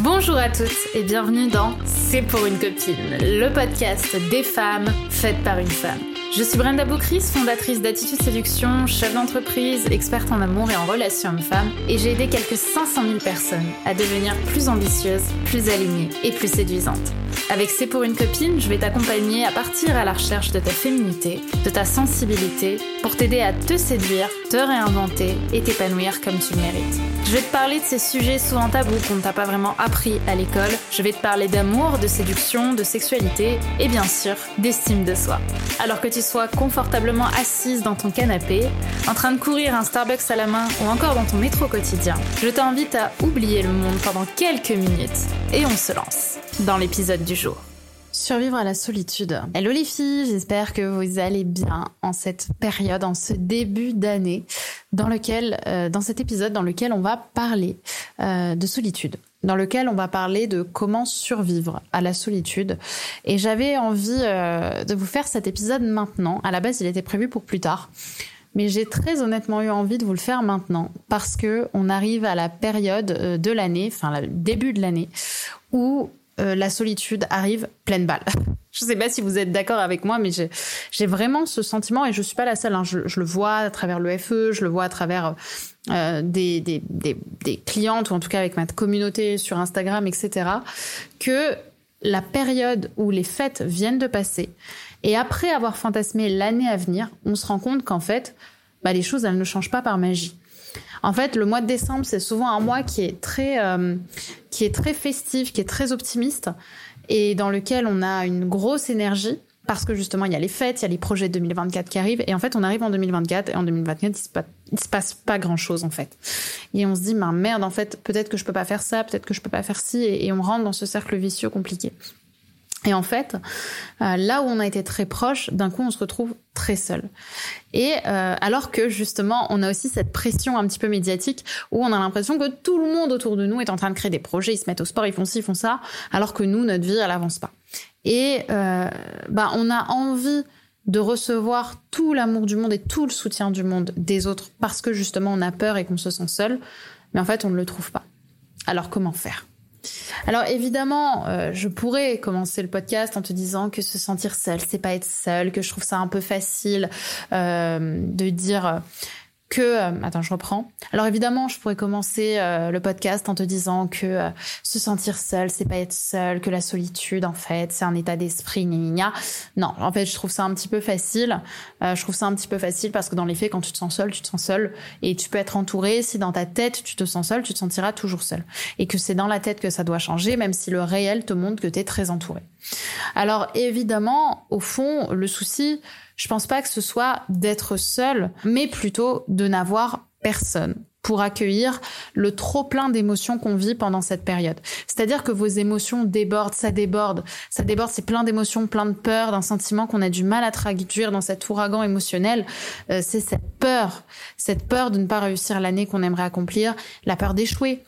Bonjour à toutes et bienvenue dans C'est pour une copine, le podcast des femmes faites par une femme. Je suis Brenda Boucris, fondatrice d'Attitude Séduction, chef d'entreprise, experte en amour et en relations hommes-femmes, et j'ai aidé quelques 500 000 personnes à devenir plus ambitieuses, plus alignées et plus séduisantes. Avec C'est pour une copine, je vais t'accompagner à partir à la recherche de ta féminité, de ta sensibilité, pour t'aider à te séduire, te réinventer et t'épanouir comme tu le mérites. Je vais te parler de ces sujets souvent tabous qu'on ne t'a pas vraiment appris à l'école. Je vais te parler d'amour, de séduction, de sexualité et bien sûr d'estime de soi. Alors que tu sois confortablement assise dans ton canapé, en train de courir un Starbucks à la main ou encore dans ton métro quotidien, je t'invite à oublier le monde pendant quelques minutes et on se lance dans l'épisode du jour. Survivre à la solitude. Hello les filles, j'espère que vous allez bien en cette période, en ce début d'année, dans lequel, euh, dans cet épisode dans lequel on va parler euh, de solitude, dans lequel on va parler de comment survivre à la solitude. Et j'avais envie euh, de vous faire cet épisode maintenant. À la base, il était prévu pour plus tard. Mais j'ai très honnêtement eu envie de vous le faire maintenant parce que on arrive à la période de l'année, enfin le début de l'année, où euh, la solitude arrive pleine balle. je sais pas si vous êtes d'accord avec moi, mais j'ai vraiment ce sentiment et je suis pas la seule. Hein. Je, le vois à travers le FE, je le vois à travers euh, des, des, des, des, clientes ou en tout cas avec ma communauté sur Instagram, etc. Que la période où les fêtes viennent de passer et après avoir fantasmé l'année à venir, on se rend compte qu'en fait, bah, les choses elles ne changent pas par magie. En fait, le mois de décembre, c'est souvent un mois qui est très, euh, qui est très festif, qui est très optimiste et dans lequel on a une grosse énergie parce que justement il y a les fêtes, il y a les projets 2024 qui arrivent et en fait on arrive en 2024 et en 2024 il se passe, se passe pas grand chose en fait et on se dit mais merde en fait peut-être que je peux pas faire ça, peut-être que je peux pas faire ci et on rentre dans ce cercle vicieux compliqué. Et en fait, euh, là où on a été très proche, d'un coup, on se retrouve très seul. Et euh, alors que justement, on a aussi cette pression un petit peu médiatique où on a l'impression que tout le monde autour de nous est en train de créer des projets, ils se mettent au sport, ils font ci, ils font ça, alors que nous, notre vie, elle avance pas. Et euh, bah, on a envie de recevoir tout l'amour du monde et tout le soutien du monde des autres parce que justement, on a peur et qu'on se sent seul, mais en fait, on ne le trouve pas. Alors comment faire? Alors évidemment, euh, je pourrais commencer le podcast en te disant que se sentir seul, c'est pas être seul, que je trouve ça un peu facile euh, de dire que euh, attends je reprends. Alors évidemment je pourrais commencer euh, le podcast en te disant que euh, se sentir seul c'est pas être seul que la solitude en fait c'est un état d'esprit gna, non en fait je trouve ça un petit peu facile. Je trouve ça un petit peu facile parce que dans les faits quand tu te sens seul tu te sens seul et tu peux être entouré. Si dans ta tête tu te sens seul tu te sentiras toujours seul. Et que c'est dans la tête que ça doit changer même si le réel te montre que tu es très entouré alors évidemment au fond le souci je pense pas que ce soit d'être seul, mais plutôt de n'avoir personne pour accueillir le trop plein d'émotions qu'on vit pendant cette période. C'est-à-dire que vos émotions débordent, ça déborde, ça déborde, c'est plein d'émotions, plein de peur, d'un sentiment qu'on a du mal à traduire dans cet ouragan émotionnel. Euh, c'est cette peur, cette peur de ne pas réussir l'année qu'on aimerait accomplir, la peur d'échouer,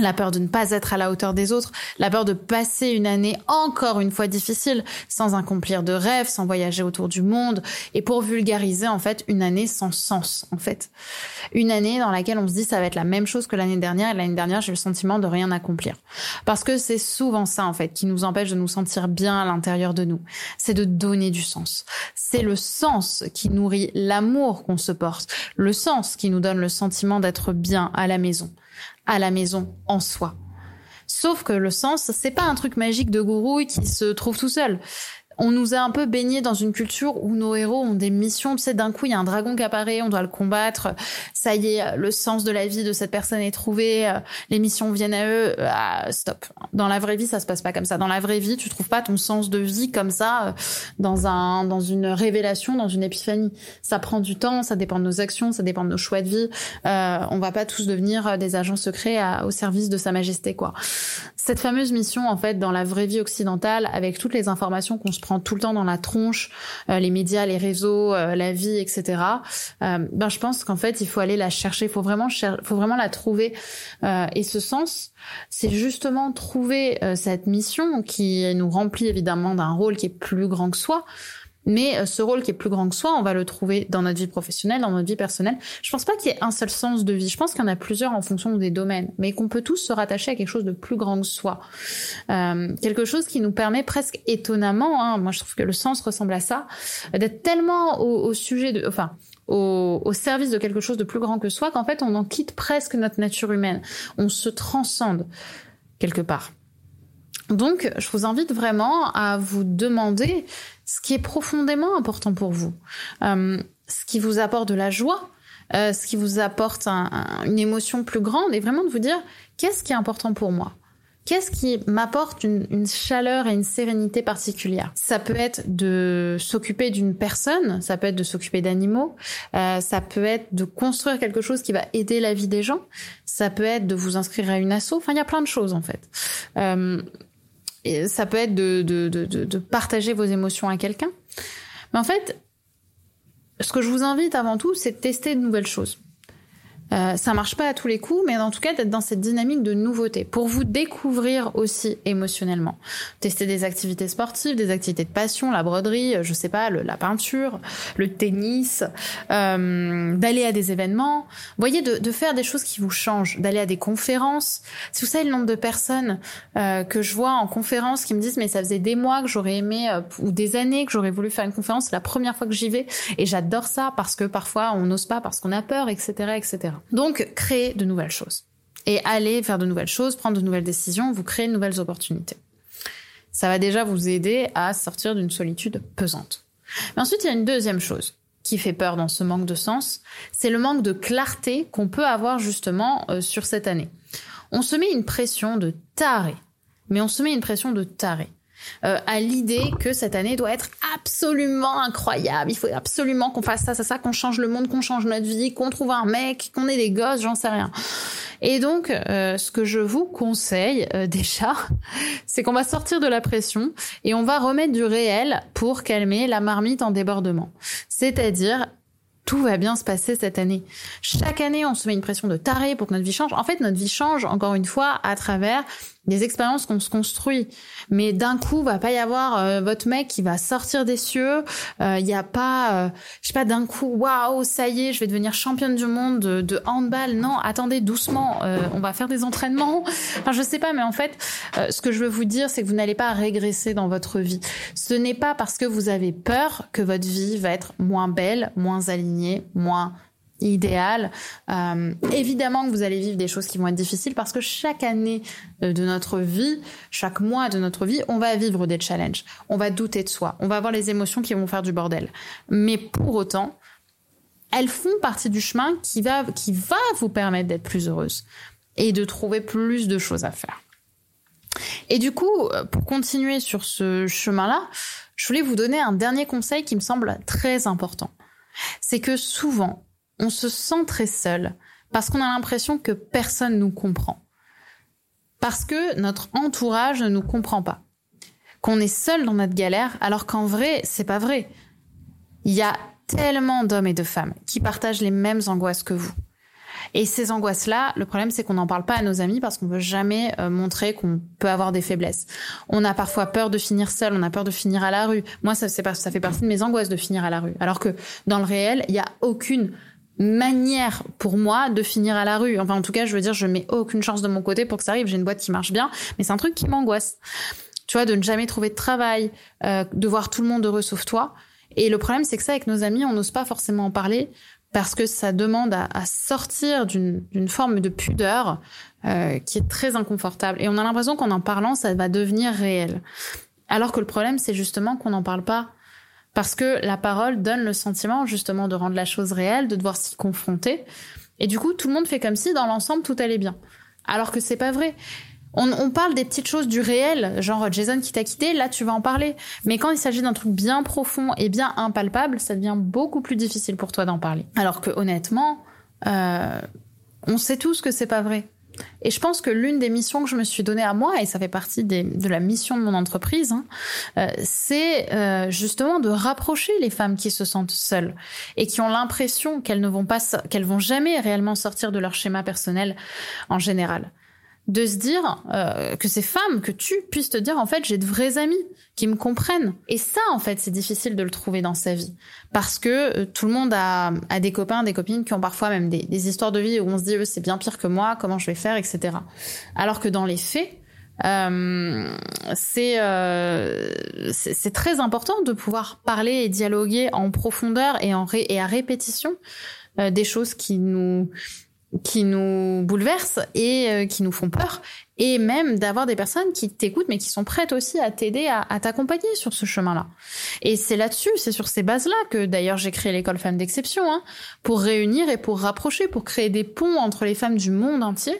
la peur de ne pas être à la hauteur des autres, la peur de passer une année encore une fois difficile, sans accomplir de rêves, sans voyager autour du monde, et pour vulgariser en fait une année sans sens en fait. Une année dans laquelle on se dit ça va être la même chose que l'année dernière, et l'année dernière j'ai le sentiment de rien accomplir. Parce que c'est souvent ça en fait qui nous empêche de nous sentir bien à l'intérieur de nous, c'est de donner du sens. C'est le sens qui nourrit l'amour qu'on se porte, le sens qui nous donne le sentiment d'être bien à la maison à la maison en soi. Sauf que le sens, c'est pas un truc magique de gourou qui se trouve tout seul on nous a un peu baigné dans une culture où nos héros ont des missions. Tu sais, d'un coup, il y a un dragon qui apparaît, on doit le combattre. Ça y est, le sens de la vie de cette personne est trouvé. Euh, les missions viennent à eux. Ah, stop. Dans la vraie vie, ça se passe pas comme ça. Dans la vraie vie, tu trouves pas ton sens de vie comme ça euh, dans un dans une révélation, dans une épiphanie. Ça prend du temps, ça dépend de nos actions, ça dépend de nos choix de vie. Euh, on va pas tous devenir des agents secrets au service de Sa Majesté, quoi. Cette fameuse mission, en fait, dans la vraie vie occidentale, avec toutes les informations qu'on se prend tout le temps dans la tronche, euh, les médias, les réseaux, euh, la vie, etc. Euh, ben je pense qu'en fait il faut aller la chercher, il faut vraiment faut vraiment la trouver. et ce sens, c'est justement trouver cette mission qui nous remplit évidemment d'un rôle qui est plus grand que soi, Mais euh, ce rôle qui est plus grand que soi, on va le trouver dans notre vie professionnelle, dans notre vie personnelle. Je pense pas qu'il y ait un seul sens de vie. Je pense qu'il y en a plusieurs en fonction des domaines, mais qu'on peut tous se rattacher à quelque chose de plus grand que soi. Euh, quelque chose qui nous permet presque étonnamment, hein, moi je trouve que le sens ressemble à ça, d'être tellement au, au, sujet de, enfin, au, au, service de quelque chose de plus grand que soi qu'en fait on en quitte presque notre nature humaine. On se transcende quelque part. Donc, je vous invite vraiment à vous demander ce qui est profondément important pour vous, euh, ce qui vous apporte de la joie, euh, ce qui vous apporte un, un, une émotion plus grande, et vraiment de vous dire qu'est-ce qui est important pour moi? Qu'est-ce qui m'apporte une, chaleur et une sérénité particulière? Ça peut être de s'occuper d'une personne, ça peut être de s'occuper d'animaux, euh, ça peut être de construire quelque chose qui va aider la vie des gens, ça peut être de vous inscrire à une asso, enfin il y a plein de choses en fait. Et ça peut être de, de, de, de partager vos émotions à quelqu'un. Mais en fait, ce que je vous invite avant tout, c'est de tester de nouvelles choses. Euh, ça marche pas à tous les coups, mais en tout cas d'être dans cette dynamique de nouveauté pour vous découvrir aussi émotionnellement. Tester des activités sportives, des activités de passion, la broderie, je sais pas, le, la peinture, le tennis, euh, d'aller à des événements. Voyez, de, de, faire des choses qui vous changent, d'aller à des conférences. Si vous savez le nombre de personnes euh, que je vois en conférence qui me disent mais ça faisait des mois que j'aurais aimé euh, ou des années que j'aurais voulu faire une conférence, c'est la première fois que j'y vais et j'adore ça parce que parfois on n'ose pas parce qu'on a peur, etc., etc. Donc, créer de nouvelles choses. Et aller faire de nouvelles choses, prendre de nouvelles décisions, vous créez de nouvelles opportunités. Ça va déjà vous aider à sortir d'une solitude pesante. Mais ensuite, il y a une deuxième chose qui fait peur dans ce manque de sens, c'est le manque de clarté qu'on peut avoir justement euh, sur cette année. On se met une pression de taré, mais on se met une pression de taré euh, à l'idée que cette année doit être absolument incroyable. Il faut absolument qu'on fasse ça, ça, ça, qu'on change le monde, qu'on change notre vie, qu'on trouve un mec, qu'on ait des gosses, j'en sais rien. Et donc, euh, ce que je vous conseille euh, déjà, c'est qu'on va sortir de la pression et on va remettre du réel pour calmer la marmite en débordement. C'est-à-dire tout va bien se passer cette année. Chaque année, on se met une pression de taré pour que notre vie change. En fait, notre vie change, encore une fois, à travers des expériences qu'on se construit. Mais d'un coup, va pas y avoir euh, votre mec qui va sortir des cieux. Il euh, y a pas, euh, je sais pas, d'un coup, waouh, ça y est, je vais devenir championne du monde de, de handball. Non, attendez, doucement, euh, on va faire des entraînements. Enfin, je sais pas, mais en fait, euh, ce que je veux vous dire, c'est que vous n'allez pas régresser dans votre vie. Ce n'est pas parce que vous avez peur que votre vie va être moins belle, moins alignée, moins idéal. Euh, évidemment que vous allez vivre des choses qui vont être difficiles parce que chaque année de notre vie, chaque mois de notre vie, on va vivre des challenges. On va douter de soi. On va avoir les émotions qui vont faire du bordel. Mais pour autant, elles font partie du chemin qui va, qui va vous permettre d'être plus heureuse et de trouver plus de choses à faire. Et du coup, pour continuer sur ce chemin-là, je voulais vous donner un dernier conseil qui me semble très important. C'est que souvent, on se sent très seul parce qu'on a l'impression que personne nous comprend. Parce que notre entourage ne nous comprend pas. Qu'on est seul dans notre galère, alors qu'en vrai, c'est pas vrai. Il y a tellement d'hommes et de femmes qui partagent les mêmes angoisses que vous. Et ces angoisses-là, le problème, c'est qu'on n'en parle pas à nos amis parce qu'on veut jamais euh, montrer qu'on peut avoir des faiblesses. On a parfois peur de finir seul, on a peur de finir à la rue. Moi, ça, ça fait partie de mes angoisses de finir à la rue. Alors que dans le réel, il n'y a aucune manière pour moi de finir à la rue. Enfin, en tout cas, je veux dire, je mets aucune chance de mon côté pour que ça arrive. J'ai une boîte qui marche bien, mais c'est un truc qui m'angoisse. Tu vois, de ne jamais trouver de travail, euh, de voir tout le monde heureux sauf toi. Et le problème, c'est que ça, avec nos amis, on n'ose pas forcément en parler parce que ça demande à, à sortir d'une forme de pudeur euh, qui est très inconfortable. Et on a l'impression qu'en en parlant, ça va devenir réel. Alors que le problème, c'est justement qu'on n'en parle pas parce que la parole donne le sentiment justement de rendre la chose réelle, de devoir s'y confronter. Et du coup, tout le monde fait comme si dans l'ensemble tout allait bien. Alors que c'est pas vrai. On, on, parle des petites choses du réel, genre Jason qui t'a quitté, là tu vas en parler. Mais quand il s'agit d'un truc bien profond et bien impalpable, ça devient beaucoup plus difficile pour toi d'en parler. Alors que honnêtement, euh, on sait tous que c'est pas vrai. Et je pense que l'une des missions que je me suis donnée à moi, et ça fait partie de la mission de mon entreprise, hein, euh, c'est euh, justement de rapprocher les femmes qui se sentent seules et qui ont l'impression qu'elles ne vont pas, qu'elles vont jamais réellement sortir de leur schéma personnel en général. De se dire euh, que ces femmes, que tu puisses te dire en fait j'ai de vrais amis qui me comprennent. Et ça en fait c'est difficile de le trouver dans sa vie parce que euh, tout le monde a, a, des copains, des copines qui ont parfois même des, histoires de vie où on se dit c'est bien pire que moi, comment je vais faire, etc. Alors que dans les faits, euh, c'est euh, c'est très important de pouvoir parler et dialoguer en profondeur et en ré, et à répétition euh, des choses qui nous qui nous bouleversent et euh, qui nous font peur, et même d'avoir des personnes qui t'écoutent mais qui sont prêtes aussi à t'aider, à, à t'accompagner sur ce chemin-là. Et c'est là-dessus, c'est sur ces bases-là que d'ailleurs j'ai créé l'école Femmes d'Exception, hein, pour réunir et pour rapprocher, pour créer des ponts entre les femmes du monde entier,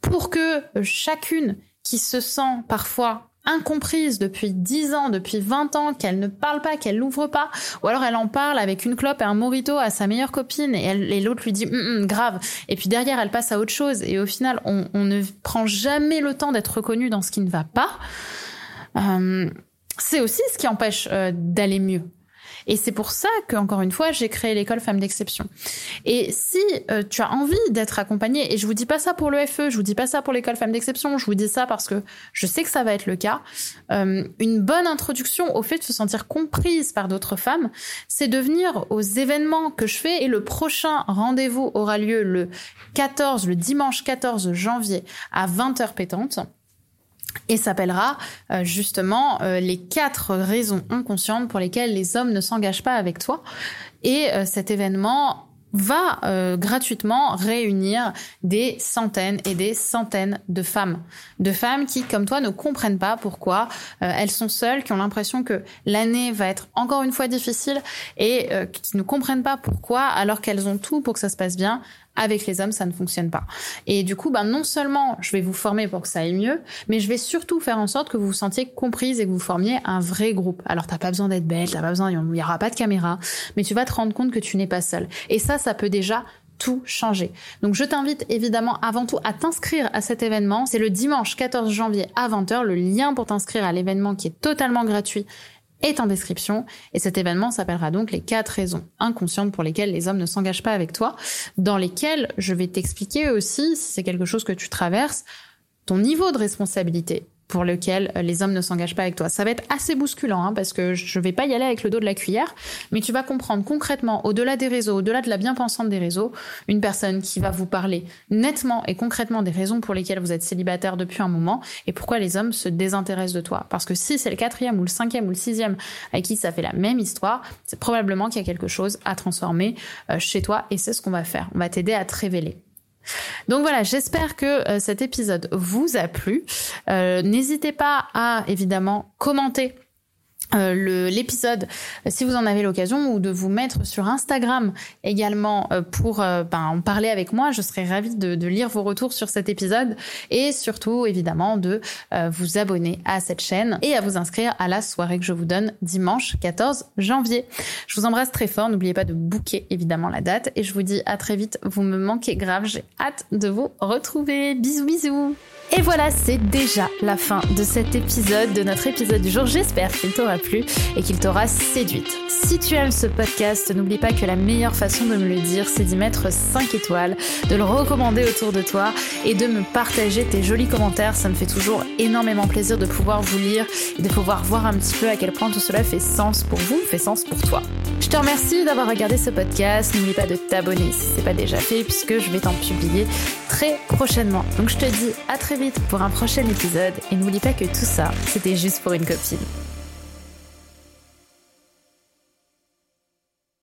pour que chacune qui se sent parfois incomprise depuis 10 ans, depuis 20 ans, qu'elle ne parle pas, qu'elle l'ouvre pas, ou alors elle en parle avec une clope et un morito à sa meilleure copine et, l'autre lui dit hum, hum, grave, et puis derrière elle passe à autre chose et au final on, on ne prend jamais le temps d'être reconnu dans ce qui ne va pas, euh, c'est aussi ce qui empêche euh, d'aller mieux. Et c'est pour ça que, encore une fois, j'ai créé l'école Femmes d'Exception. Et si euh, tu as envie d'être accompagnée, et je vous dis pas ça pour le FE, je vous dis pas ça pour l'école Femmes d'Exception, je vous dis ça parce que je sais que ça va être le cas, euh, une bonne introduction au fait de se sentir comprise par d'autres femmes, c'est de venir aux événements que je fais, et le prochain rendez-vous aura lieu le 14, le dimanche 14 janvier à 20h pétante et s'appellera euh, justement euh, les quatre raisons inconscientes pour lesquelles les hommes ne s'engagent pas avec toi. Et euh, cet événement va euh, gratuitement réunir des centaines et des centaines de femmes, de femmes qui, comme toi, ne comprennent pas pourquoi euh, elles sont seules, qui ont l'impression que l'année va être encore une fois difficile et euh, qui ne comprennent pas pourquoi, alors qu'elles ont tout pour que ça se passe bien, avec les hommes, ça ne fonctionne pas. Et du coup, ben, non seulement je vais vous former pour que ça aille mieux, mais je vais surtout faire en sorte que vous vous sentiez comprise et que vous formiez un vrai groupe. Alors, t'as pas besoin d'être belle, t'as pas besoin, il n'y aura pas de caméra, mais tu vas te rendre compte que tu n'es pas seule. Et ça, ça peut déjà tout changer. Donc je t'invite évidemment avant tout à t'inscrire à cet événement. C'est le dimanche 14 janvier à 20h. Le lien pour t'inscrire à l'événement qui est totalement gratuit est en description. Et cet événement s'appellera donc les quatre raisons inconscientes pour lesquelles les hommes ne s'engagent pas avec toi, dans lesquelles je vais t'expliquer aussi, si c'est quelque chose que tu traverses, ton niveau de responsabilité pour lequel euh, les hommes ne s'engagent pas avec toi. Ça va être assez bousculant hein, parce que je vais pas y aller avec le dos de la cuillère, mais tu vas comprendre concrètement, au-delà des réseaux, au-delà de la bien-pensante des réseaux, une personne qui va vous parler nettement et concrètement des raisons pour lesquelles vous êtes célibataire depuis un moment et pourquoi les hommes se désintéressent de toi. Parce que si c'est le quatrième ou le cinquième ou le sixième avec qui ça fait la même histoire, c'est probablement qu'il y a quelque chose à transformer euh, chez toi et c'est ce qu'on va faire. On va t'aider à te révéler. Donc voilà, j'espère que euh, cet épisode vous a plu. Euh, N'hésitez pas à évidemment commenter euh, l'épisode si vous en avez l'occasion ou de vous mettre sur Instagram également euh, pour euh, ben, en parler avec moi. Je serais ravie de, lire vos retours sur cet épisode et surtout évidemment de vous abonner à cette chaîne et à vous inscrire à la soirée que je vous donne dimanche 14 janvier. Je vous embrasse très fort. N'oubliez pas de booker évidemment la date et je vous dis à très vite. Vous me manquez grave. J'ai hâte de vous retrouver. Bisous bisous. Et voilà, c'est déjà la fin de cet épisode, de notre épisode du jour. J'espère qu'il t'aura plu et qu'il t'aura séduite. Si tu aimes ce podcast, n'oublie pas que la meilleure façon de me le dire, c'est d'y mettre 5 étoiles, de le recommander autour de toi et de me partager tes jolis commentaires. Ça me fait toujours énormément plaisir de pouvoir vous lire et de pouvoir voir un petit peu à quel point tout cela fait sens pour vous, fait sens pour toi. Je te remercie d'avoir regardé ce podcast. N'oublie pas de t'abonner si c'est pas déjà fait puisque je vais t'en publier très prochainement. Donc je te dis à très vite pour un prochain épisode et n'oublie pas que tout ça, c'était juste pour une copine.